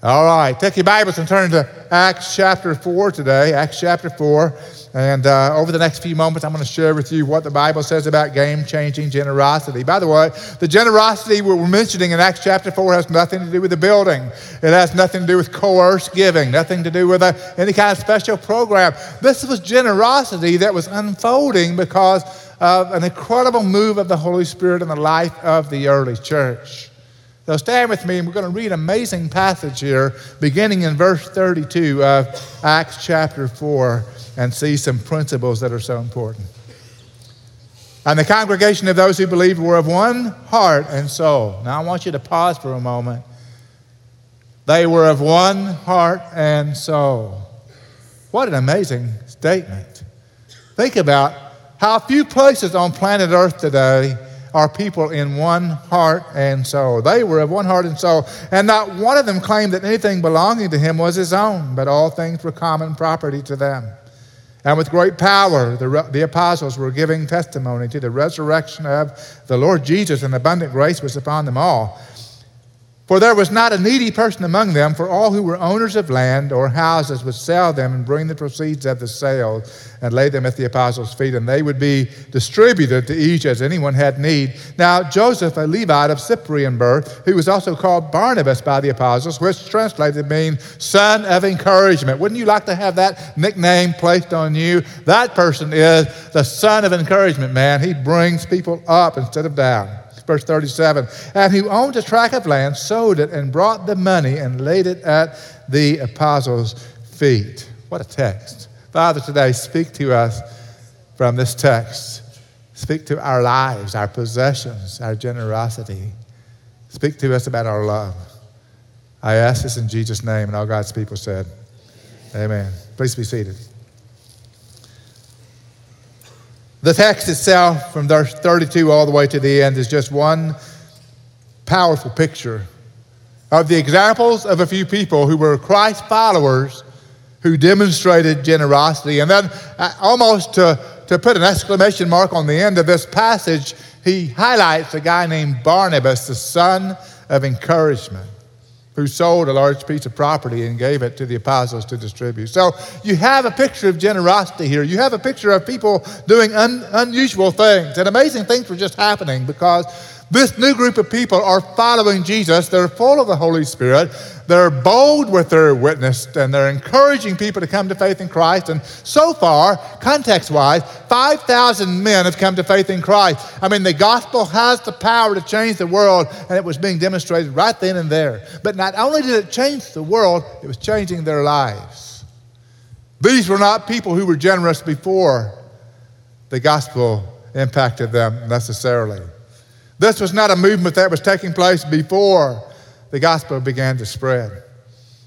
All right, take your Bibles and turn to Acts chapter 4 today. Acts chapter 4. And uh, over the next few moments, I'm going to share with you what the Bible says about game changing generosity. By the way, the generosity we're mentioning in Acts chapter 4 has nothing to do with the building, it has nothing to do with coerced giving, nothing to do with a, any kind of special program. This was generosity that was unfolding because of an incredible move of the Holy Spirit in the life of the early church. So stand with me, and we're going to read an amazing passage here, beginning in verse 32 of Acts chapter 4, and see some principles that are so important. And the congregation of those who believed were of one heart and soul. Now I want you to pause for a moment. They were of one heart and soul. What an amazing statement. Think about how few places on planet Earth today are people in one heart and soul. They were of one heart and soul, and not one of them claimed that anything belonging to him was his own, but all things were common property to them. And with great power, the, the apostles were giving testimony to the resurrection of the Lord Jesus, and abundant grace was upon them all. For there was not a needy person among them, for all who were owners of land or houses would sell them and bring the proceeds of the sale and lay them at the apostles' feet, and they would be distributed to each as anyone had need. Now, Joseph, a Levite of Cyprian birth, who was also called Barnabas by the apostles, which translated means son of encouragement. Wouldn't you like to have that nickname placed on you? That person is the son of encouragement, man. He brings people up instead of down verse 37. And who owned a tract of land, sold it, and brought the money and laid it at the apostles' feet. What a text. Father, today, speak to us from this text. Speak to our lives, our possessions, our generosity. Speak to us about our love. I ask this in Jesus' name, and all God's people said, Amen. Please be seated. The text itself, from verse 32 all the way to the end, is just one powerful picture of the examples of a few people who were Christ followers who demonstrated generosity. And then, uh, almost to, to put an exclamation mark on the end of this passage, he highlights a guy named Barnabas, the son of encouragement who sold a large piece of property and gave it to the apostles to distribute. So you have a picture of generosity here. You have a picture of people doing un- unusual things, and amazing things were just happening because this new group of people are following Jesus. They're full of the Holy Spirit. They're bold with their witness and they're encouraging people to come to faith in Christ. And so far, context wise, 5,000 men have come to faith in Christ. I mean, the gospel has the power to change the world, and it was being demonstrated right then and there. But not only did it change the world, it was changing their lives. These were not people who were generous before the gospel impacted them necessarily. This was not a movement that was taking place before the gospel began to spread.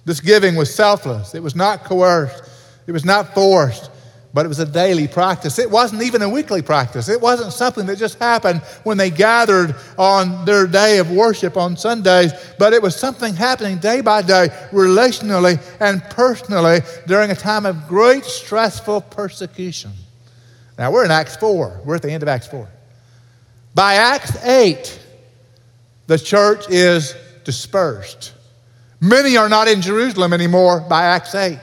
This giving was selfless, it was not coerced, it was not forced, but it was a daily practice. It wasn't even a weekly practice. It wasn't something that just happened when they gathered on their day of worship on Sundays, but it was something happening day by day, relationally and personally, during a time of great stressful persecution. Now, we're in Acts 4. We're at the end of Acts 4. By Acts 8, the church is dispersed. Many are not in Jerusalem anymore by Acts 8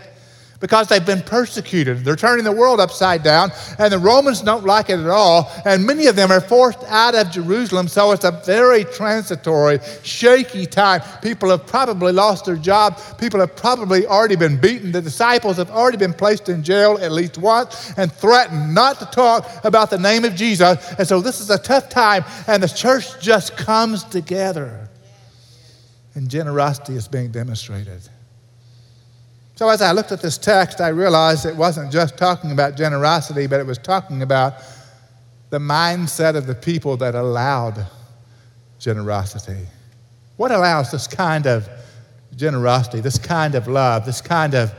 because they've been persecuted. They're turning the world upside down, and the Romans don't like it at all. And many of them are forced out of Jerusalem, so it's a very transitory, shaky time. People have probably lost their job. People have probably already been beaten. The disciples have already been placed in jail at least once and threatened not to talk about the name of Jesus. And so this is a tough time, and the church just comes together. And generosity is being demonstrated. So, as I looked at this text, I realized it wasn't just talking about generosity, but it was talking about the mindset of the people that allowed generosity. What allows this kind of generosity, this kind of love, this kind of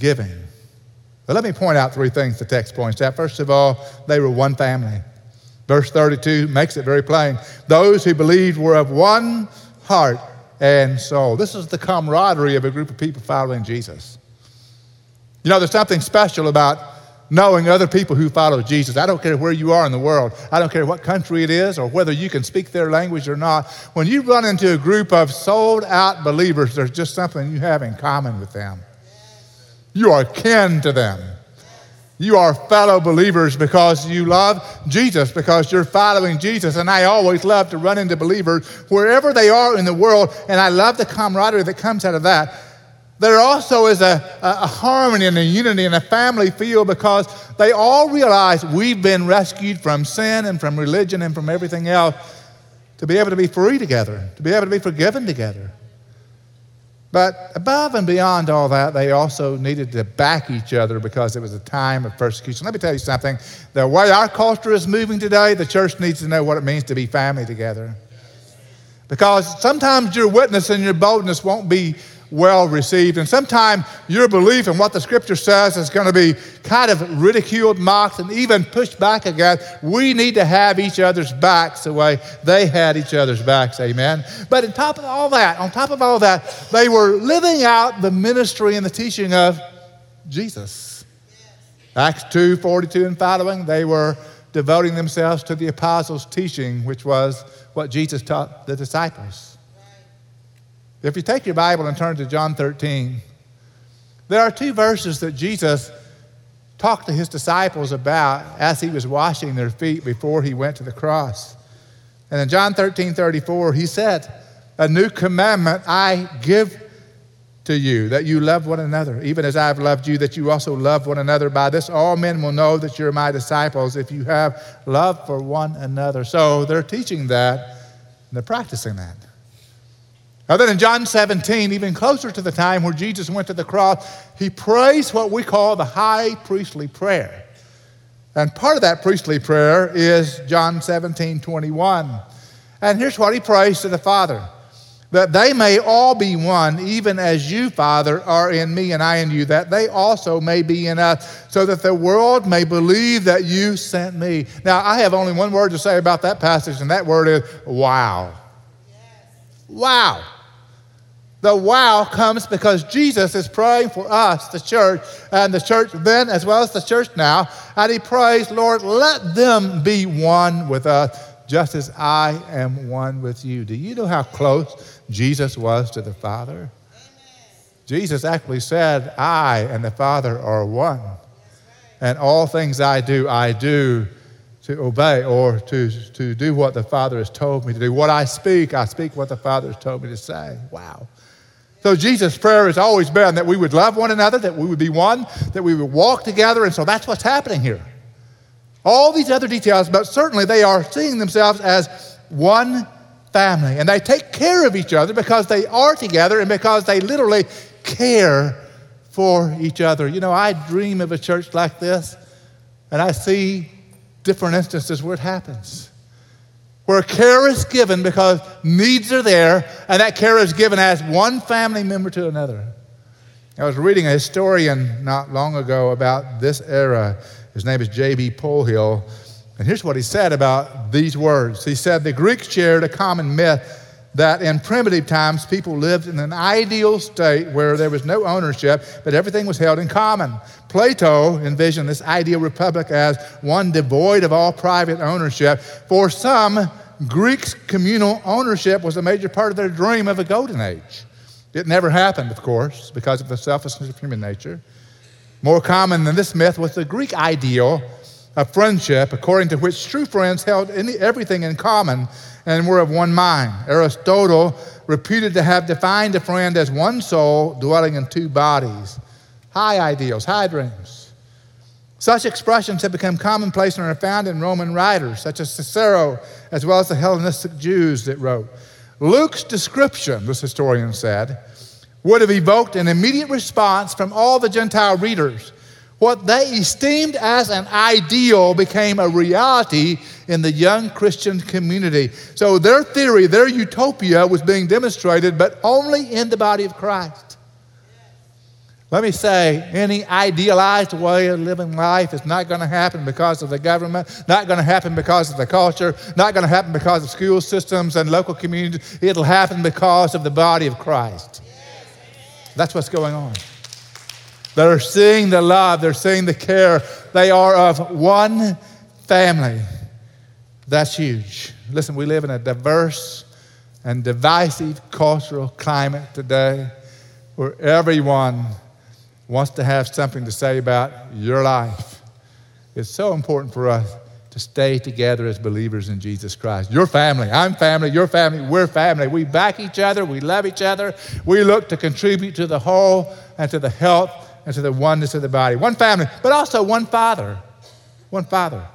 giving? But let me point out three things the text points out. First of all, they were one family. Verse 32 makes it very plain. Those who believed were of one heart and soul. This is the camaraderie of a group of people following Jesus. You know, there's something special about knowing other people who follow Jesus. I don't care where you are in the world. I don't care what country it is or whether you can speak their language or not. When you run into a group of sold out believers, there's just something you have in common with them. You are kin to them. You are fellow believers because you love Jesus, because you're following Jesus. And I always love to run into believers wherever they are in the world, and I love the camaraderie that comes out of that. There also is a, a, harmony and a unity and a family feel because they all realize we've been rescued from sin and from religion and from everything else to be able to be free together, to be able to be forgiven together. But above and beyond all that, they also needed to back each other because it was a time of persecution. Let me tell you something. The way our culture is moving today, the church needs to know what it means to be family together. Because sometimes your witness and your boldness won't be well received. And sometimes your belief in what the scripture says is going to be kind of ridiculed, mocked, and even pushed back against. We need to have each other's backs the way they had each other's backs. Amen. But on top of all that, on top of all that, they were living out the ministry and the teaching of Jesus. Acts 2 42 and following, they were devoting themselves to the apostles' teaching, which was what Jesus taught the disciples. If you take your Bible and turn to John 13, there are two verses that Jesus talked to his disciples about as he was washing their feet before he went to the cross. And in John 13 34, he said, A new commandment I give to you, that you love one another, even as I've loved you, that you also love one another. By this, all men will know that you're my disciples if you have love for one another. So they're teaching that, and they're practicing that. Now, then in John 17, even closer to the time where Jesus went to the cross, he prays what we call the high priestly prayer. And part of that priestly prayer is John 17, 21. And here's what he prays to the Father that they may all be one, even as you, Father, are in me and I in you, that they also may be in us, so that the world may believe that you sent me. Now, I have only one word to say about that passage, and that word is wow. Wow. The wow comes because Jesus is praying for us, the church, and the church then as well as the church now. And he prays, Lord, let them be one with us, just as I am one with you. Do you know how close Jesus was to the Father? Amen. Jesus actually said, I and the Father are one. Right. And all things I do, I do to obey or to, to do what the Father has told me to do. What I speak, I speak what the Father has told me to say. Wow. So Jesus' prayer has always been that we would love one another, that we would be one, that we would walk together, and so that's what's happening here. All these other details, but certainly they are seeing themselves as one family, and they take care of each other because they are together and because they literally care for each other. You know, I dream of a church like this, and I see different instances where it happens where care is given because needs are there, and that care is given as one family member to another. I was reading a historian not long ago about this era. His name is J.B. Polhill. And here's what he said about these words. He said, The Greeks shared a common myth that in primitive times people lived in an ideal state where there was no ownership, but everything was held in common. Plato envisioned this ideal republic as one devoid of all private ownership. For some, Greeks' communal ownership was a major part of their dream of a golden age. It never happened, of course, because of the selfishness of human nature. More common than this myth was the Greek ideal of friendship, according to which true friends held any, everything in common and we were of one mind. Aristotle reputed to have defined a friend as one soul dwelling in two bodies. High ideals, high dreams. Such expressions have become commonplace and are found in Roman writers, such as Cicero, as well as the Hellenistic Jews that wrote. Luke's description, this historian said, would have evoked an immediate response from all the Gentile readers what they esteemed as an ideal became a reality in the young Christian community. So their theory, their utopia was being demonstrated, but only in the body of Christ. Let me say, any idealized way of living life is not going to happen because of the government, not going to happen because of the culture, not going to happen because of school systems and local communities. It'll happen because of the body of Christ. That's what's going on. They're seeing the love, they're seeing the care. They are of one family. That's huge. Listen, we live in a diverse and divisive cultural climate today where everyone wants to have something to say about your life. It's so important for us to stay together as believers in Jesus Christ. Your family, I'm family, your family, we're family. We back each other, we love each other, we look to contribute to the whole and to the health and to the oneness of the body. One family, but also one father. One father.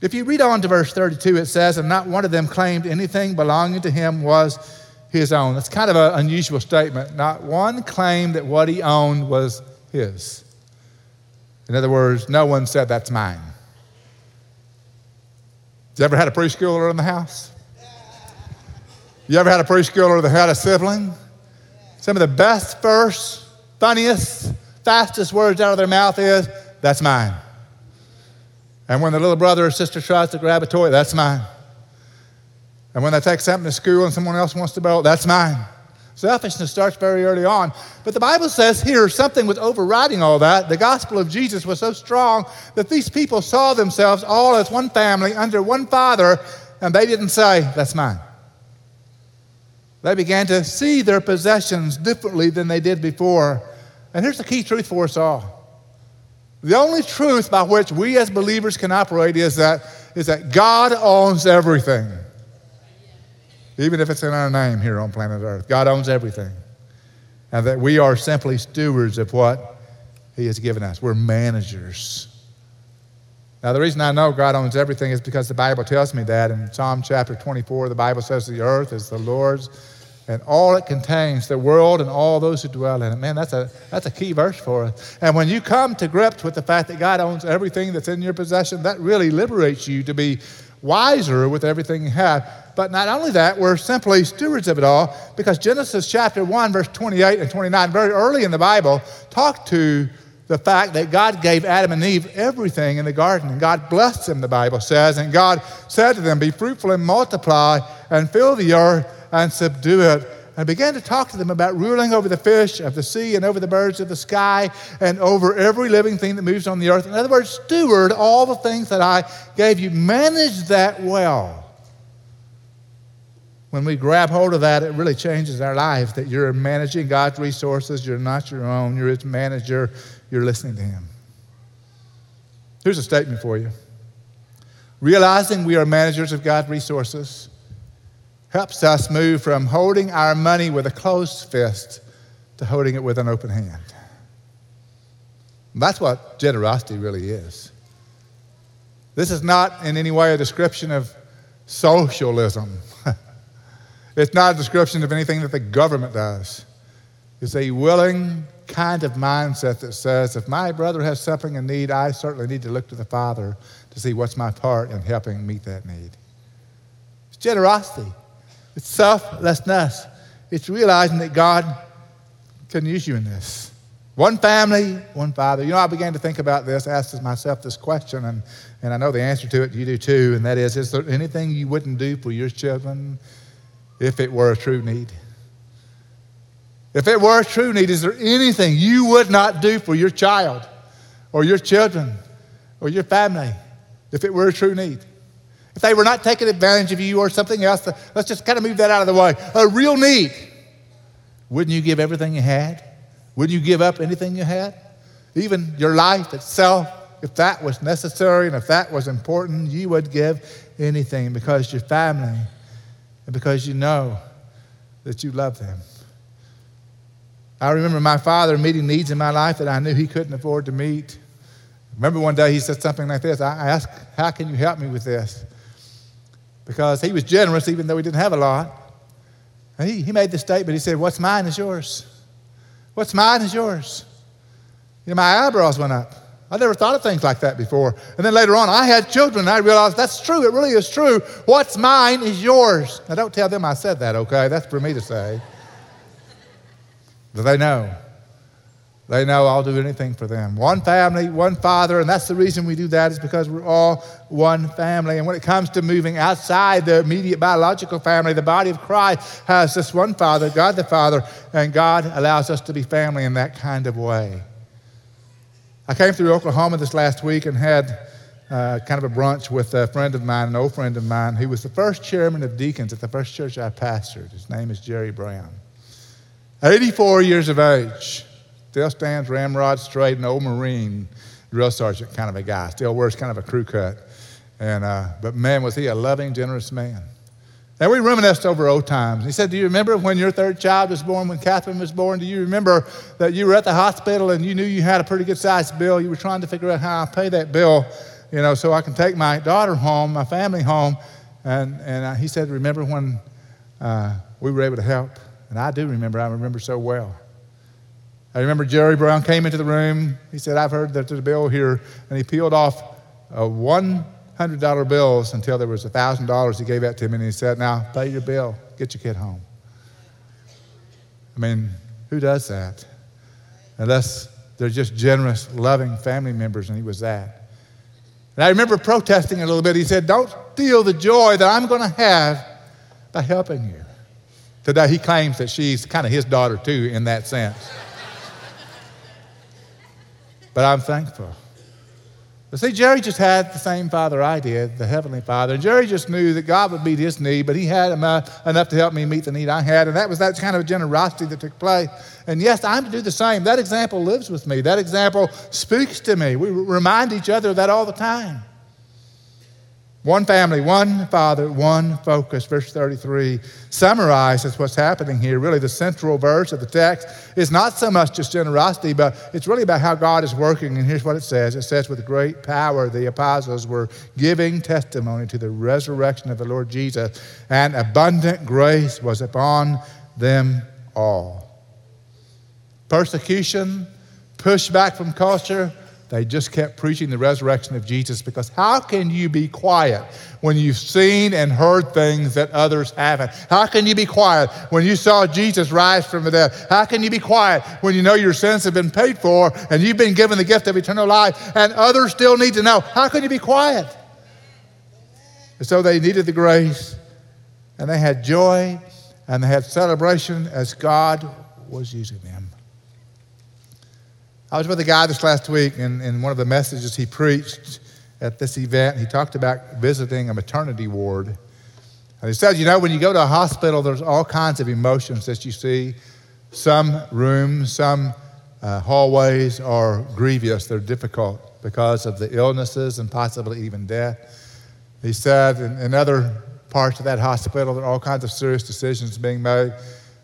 If you read on to verse 32, it says, And not one of them claimed anything belonging to him was his own. That's kind of an unusual statement. Not one claimed that what he owned was his. In other words, no one said, That's mine. You ever had a preschooler in the house? You ever had a preschooler that had a sibling? Some of the best, first, funniest, fastest words out of their mouth is, That's mine. And when the little brother or sister tries to grab a toy, that's mine. And when they take something to school and someone else wants to borrow, that's mine. Selfishness starts very early on. But the Bible says here something was overriding all that. The gospel of Jesus was so strong that these people saw themselves all as one family under one father, and they didn't say, That's mine. They began to see their possessions differently than they did before. And here's the key truth for us all the only truth by which we as believers can operate is that, is that God owns everything. Even if it's in our name here on planet Earth, God owns everything. And that we are simply stewards of what He has given us. We're managers. Now, the reason I know God owns everything is because the Bible tells me that. In Psalm chapter 24, the Bible says the earth is the Lord's and all it contains, the world and all those who dwell in it. Man, that's a, that's a key verse for us. And when you come to grips with the fact that God owns everything that's in your possession, that really liberates you to be wiser with everything you have. But not only that, we're simply stewards of it all because Genesis chapter 1, verse 28 and 29, very early in the Bible, talk to the fact that God gave Adam and Eve everything in the garden. And God blessed them, the Bible says. And God said to them, Be fruitful and multiply and fill the earth and subdue it. And began to talk to them about ruling over the fish of the sea and over the birds of the sky and over every living thing that moves on the earth. In other words, steward all the things that I gave you. Manage that well. When we grab hold of that, it really changes our lives that you're managing God's resources. You're not your own. You're His manager. You're listening to Him. Here's a statement for you Realizing we are managers of God's resources helps us move from holding our money with a closed fist to holding it with an open hand. That's what generosity really is. This is not in any way a description of socialism. it's not a description of anything that the government does. It's a willing kind of mindset that says if my brother has something in need, I certainly need to look to the Father to see what's my part in helping meet that need. It's generosity. It's selflessness. It's realizing that God can use you in this. One family, one father. You know, I began to think about this, asked myself this question, and, and I know the answer to it, you do too, and that is Is there anything you wouldn't do for your children if it were a true need? If it were a true need, is there anything you would not do for your child or your children or your family if it were a true need? If they were not taking advantage of you or something else, let's just kind of move that out of the way. A real need. Wouldn't you give everything you had? Wouldn't you give up anything you had? Even your life itself, if that was necessary and if that was important, you would give anything because your family and because you know that you love them. I remember my father meeting needs in my life that I knew he couldn't afford to meet. Remember one day he said something like this I asked, How can you help me with this? Because he was generous even though he didn't have a lot. And he, he made the statement, he said, What's mine is yours. What's mine is yours. You know, my eyebrows went up. I never thought of things like that before. And then later on, I had children, and I realized that's true. It really is true. What's mine is yours. Now, don't tell them I said that, okay? That's for me to say. But they know. They know I'll do anything for them. One family, one father, and that's the reason we do that is because we're all one family. And when it comes to moving outside the immediate biological family, the body of Christ has this one Father, God the Father, and God allows us to be family in that kind of way. I came through Oklahoma this last week and had uh, kind of a brunch with a friend of mine, an old friend of mine, who was the first chairman of deacons at the first church I pastored. His name is Jerry Brown. 84 years of age, still stands ramrod straight, an old Marine drill sergeant kind of a guy, still wears kind of a crew cut. And, uh, but man, was he a loving, generous man. And we reminisced over old times. He said, Do you remember when your third child was born, when Catherine was born? Do you remember that you were at the hospital and you knew you had a pretty good sized bill? You were trying to figure out how I pay that bill, you know, so I can take my daughter home, my family home. And, and uh, he said, Remember when uh, we were able to help? And I do remember, I remember so well. I remember Jerry Brown came into the room. He said, I've heard that there's a bill here. And he peeled off uh, a $100 bills until there was $1,000. He gave that to me and he said, Now pay your bill, get your kid home. I mean, who does that? Unless they're just generous, loving family members, and he was that. And I remember protesting a little bit. He said, Don't steal the joy that I'm going to have by helping you. Today, he claims that she's kind of his daughter, too, in that sense. But I'm thankful. But see, Jerry just had the same father I did, the Heavenly Father. And Jerry just knew that God would meet his need, but he had enough, enough to help me meet the need I had. And that was that kind of generosity that took place. And yes, I'm to do the same. That example lives with me, that example speaks to me. We remind each other of that all the time. One family, one Father, one focus. Verse 33 summarizes what's happening here. Really, the central verse of the text is not so much just generosity, but it's really about how God is working. And here's what it says it says, With great power, the apostles were giving testimony to the resurrection of the Lord Jesus, and abundant grace was upon them all. Persecution, pushback from culture, they just kept preaching the resurrection of Jesus because how can you be quiet when you've seen and heard things that others haven't? How can you be quiet when you saw Jesus rise from the dead? How can you be quiet when you know your sins have been paid for and you've been given the gift of eternal life and others still need to know? How can you be quiet? And so they needed the grace and they had joy and they had celebration as God was using them. I was with a guy this last week, and in one of the messages he preached at this event, he talked about visiting a maternity ward. And he said, You know, when you go to a hospital, there's all kinds of emotions that you see. Some rooms, some uh, hallways are grievous, they're difficult because of the illnesses and possibly even death. He said, in, in other parts of that hospital, there are all kinds of serious decisions being made.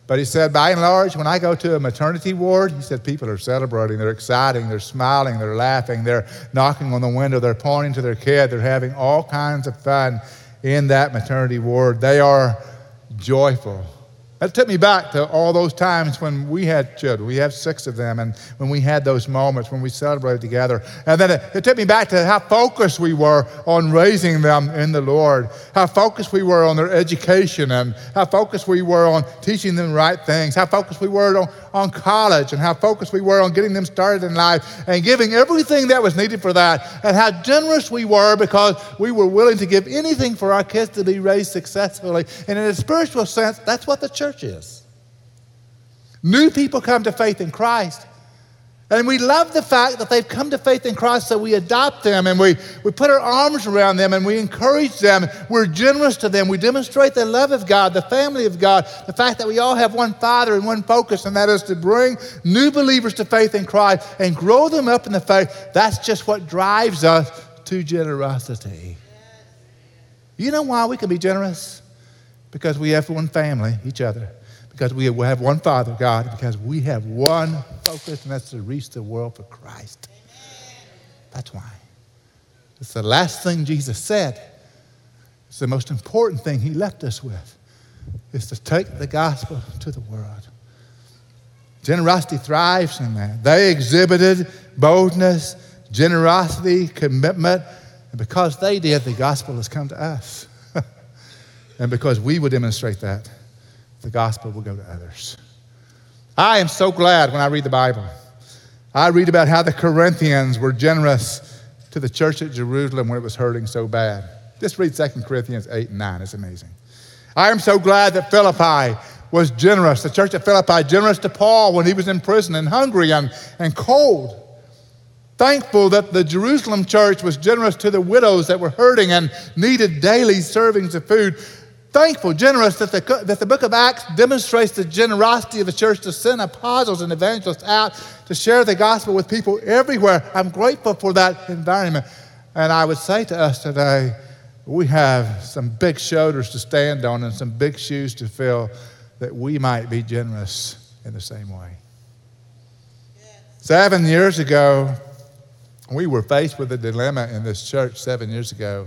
But he said, by and large, when I go to a maternity ward, he said, people are celebrating, they're exciting, they're smiling, they're laughing, they're knocking on the window, they're pointing to their kid, they're having all kinds of fun in that maternity ward. They are joyful. That took me back to all those times when we had children. We have six of them, and when we had those moments when we celebrated together. And then it, it, took me back to how focused we were on raising them in the Lord, how focused we were on their education, and how focused we were on teaching them the right things, how focused we were on, on college, and how focused we were on getting them started in life and giving everything that was needed for that, and how generous we were because we were willing to give anything for our kids to be raised successfully. And in a spiritual sense, that's what the church is. New people come to faith in Christ. And we love the fact that they've come to faith in Christ, so we adopt them and we, we put our arms around them and we encourage them. We're generous to them. We demonstrate the love of God, the family of God, the fact that we all have one Father and one focus, and that is to bring new believers to faith in Christ and grow them up in the faith. That's just what drives us to generosity. You know why we can be generous? Because we have one family, each other. Because we have one Father, God. Because we have one focus, and that's to reach the world for Christ. That's why. It's the last thing Jesus said. It's the most important thing he left us with is to take the gospel to the world. Generosity thrives in that. They exhibited boldness, generosity, commitment, and because they did, the gospel has come to us. And because we would demonstrate that, the gospel will go to others. I am so glad when I read the Bible. I read about how the Corinthians were generous to the church at Jerusalem when it was hurting so bad. Just read 2 Corinthians 8 and 9. It's amazing. I am so glad that Philippi was generous, the church at Philippi, generous to Paul when he was in prison and hungry and, and cold. Thankful that the Jerusalem church was generous to the widows that were hurting and needed daily servings of food. Thankful, generous that the, that the book of Acts demonstrates the generosity of the church to send apostles and evangelists out to share the gospel with people everywhere. I'm grateful for that environment. And I would say to us today, we have some big shoulders to stand on and some big shoes to fill that we might be generous in the same way. Seven years ago, we were faced with a dilemma in this church seven years ago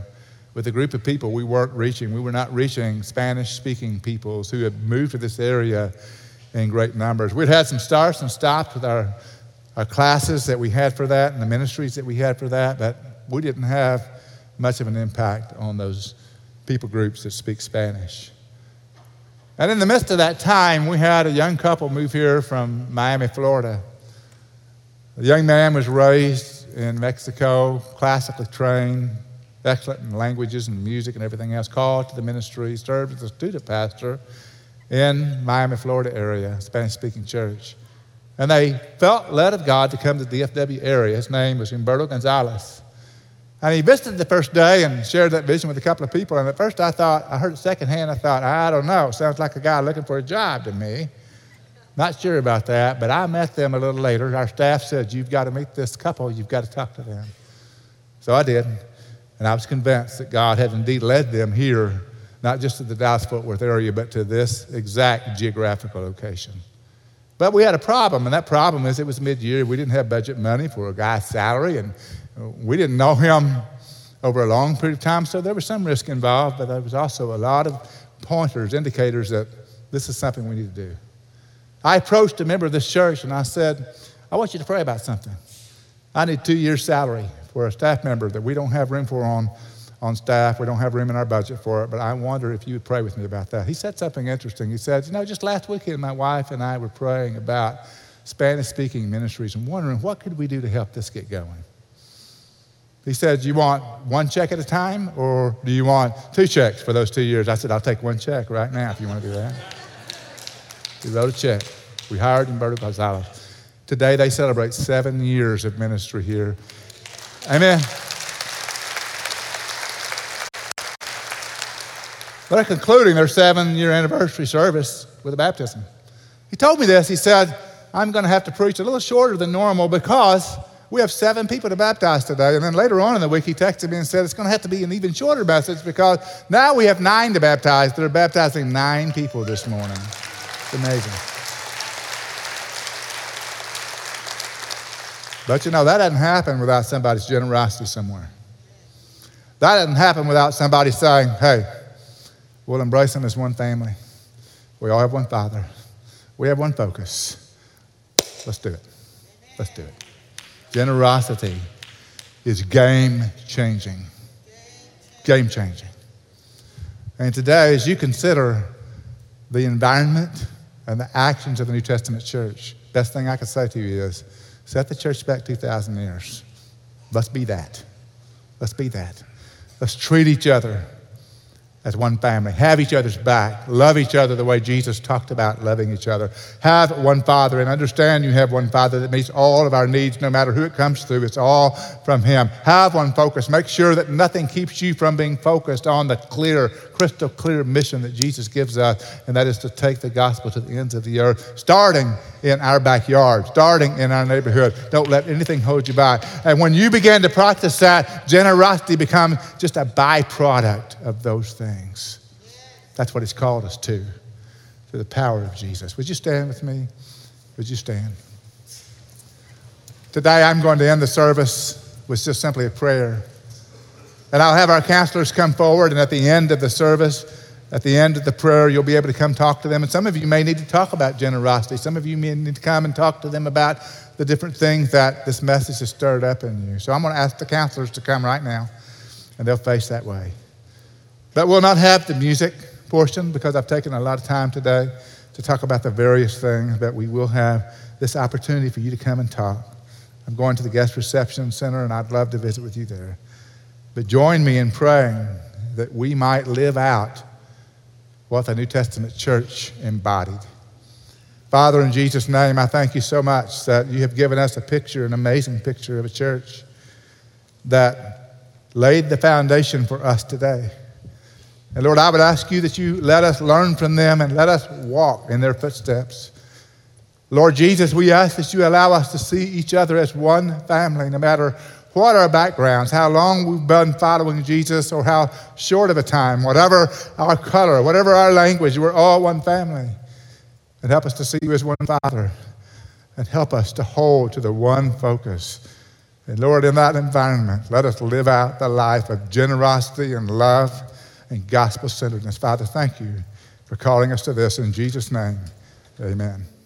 with a group of people we weren't reaching. We were not reaching Spanish speaking peoples who had moved to this area in great numbers. We'd had some starts and stops with our, our classes that we had for that and the ministries that we had for that, but we didn't have much of an impact on those people groups that speak Spanish. And in the midst of that time, we had a young couple move here from Miami, Florida. The young man was raised in Mexico, classically trained, excellent in languages and music and everything else, called to the ministry, served as a student pastor in Miami, Florida area, Spanish speaking church. And they felt led of God to come to the DFW area. His name was Humberto Gonzalez. And he visited the first day and shared that vision with a couple of people. And at first I thought, I heard it secondhand, I thought, I don't know, sounds like a guy looking for a job to me. Not sure about that, but I met them a little later. Our staff said, You've got to meet this couple, you've got to talk to them. So I did. And I was convinced that God had indeed led them here, not just to the Dallas Fort Worth area, but to this exact geographical location. But we had a problem, and that problem is it was mid year. We didn't have budget money for a guy's salary, and uh, we didn't know him over a long period of time, so there was some risk involved, but there was also a lot of pointers, indicators that this is something we need to do. I approached a member of this church and I said, I want you to pray about something. I need two years' salary for a staff member that we don't have room for on, on staff. We don't have room in our budget for it, but I wonder if you would pray with me about that. He said something interesting. He said, You know, just last weekend, my wife and I were praying about Spanish speaking ministries and wondering what could we do to help this get going. He said, You want one check at a time, or do you want two checks for those two years? I said, I'll take one check right now if you want to do that. He wrote a check. We hired Humberto Gonzalez. Today they celebrate seven years of ministry here. Amen. They're concluding their seven year anniversary service with a baptism. He told me this. He said, I'm going to have to preach a little shorter than normal because we have seven people to baptize today. And then later on in the week, he texted me and said, It's going to have to be an even shorter message because now we have nine to baptize. They're baptizing nine people this morning. It's amazing. But you know, that doesn't happen without somebody's generosity somewhere. That doesn't happen without somebody saying, Hey, we'll embrace them as one family. We all have one Father. We have one focus. Let's do it. Let's do it. Generosity is game changing. Game changing. And today, as you consider the environment and the actions of the New Testament church, best thing I can say to you is set the church back 2,000 years. Let's be that. Let's be that. Let's treat each other as one family. Have each other's back. Love each other the way Jesus talked about loving each other. Have one Father and understand you have one Father that meets all of our needs no matter who it comes through. It's all from Him. Have one focus. Make sure that nothing keeps you from being focused on the clear, crystal clear mission that Jesus gives us, and that is to take the gospel to the ends of the earth, starting in our backyard, starting in our neighborhood. Don't let anything hold you back. And when you begin to practice that, generosity becomes just a byproduct of those things. That's what He's called us to, through the power of Jesus. Would you stand with me? Would you stand? Today, I'm going to end the service with just simply a prayer. And I'll have our counselors come forward, and at the end of the service, at the end of the prayer, you'll be able to come talk to them. And some of you may need to talk about generosity. Some of you may need to come and talk to them about the different things that this message has stirred up in you. So I'm going to ask the counselors to come right now, and they'll face that way. But we'll not have the music portion because I've taken a lot of time today to talk about the various things, but we will have this opportunity for you to come and talk. I'm going to the guest reception center, and I'd love to visit with you there. But join me in praying that we might live out what the New Testament church embodied. Father, in Jesus' name, I thank you so much that you have given us a picture, an amazing picture of a church that laid the foundation for us today. And Lord, I would ask you that you let us learn from them and let us walk in their footsteps. Lord Jesus, we ask that you allow us to see each other as one family, no matter what our backgrounds, how long we've been following Jesus, or how short of a time, whatever our color, whatever our language, we're all one family. And help us to see you as one Father. And help us to hold to the one focus. And Lord, in that environment, let us live out the life of generosity and love and gospel centeredness. Father, thank you for calling us to this. In Jesus' name, amen.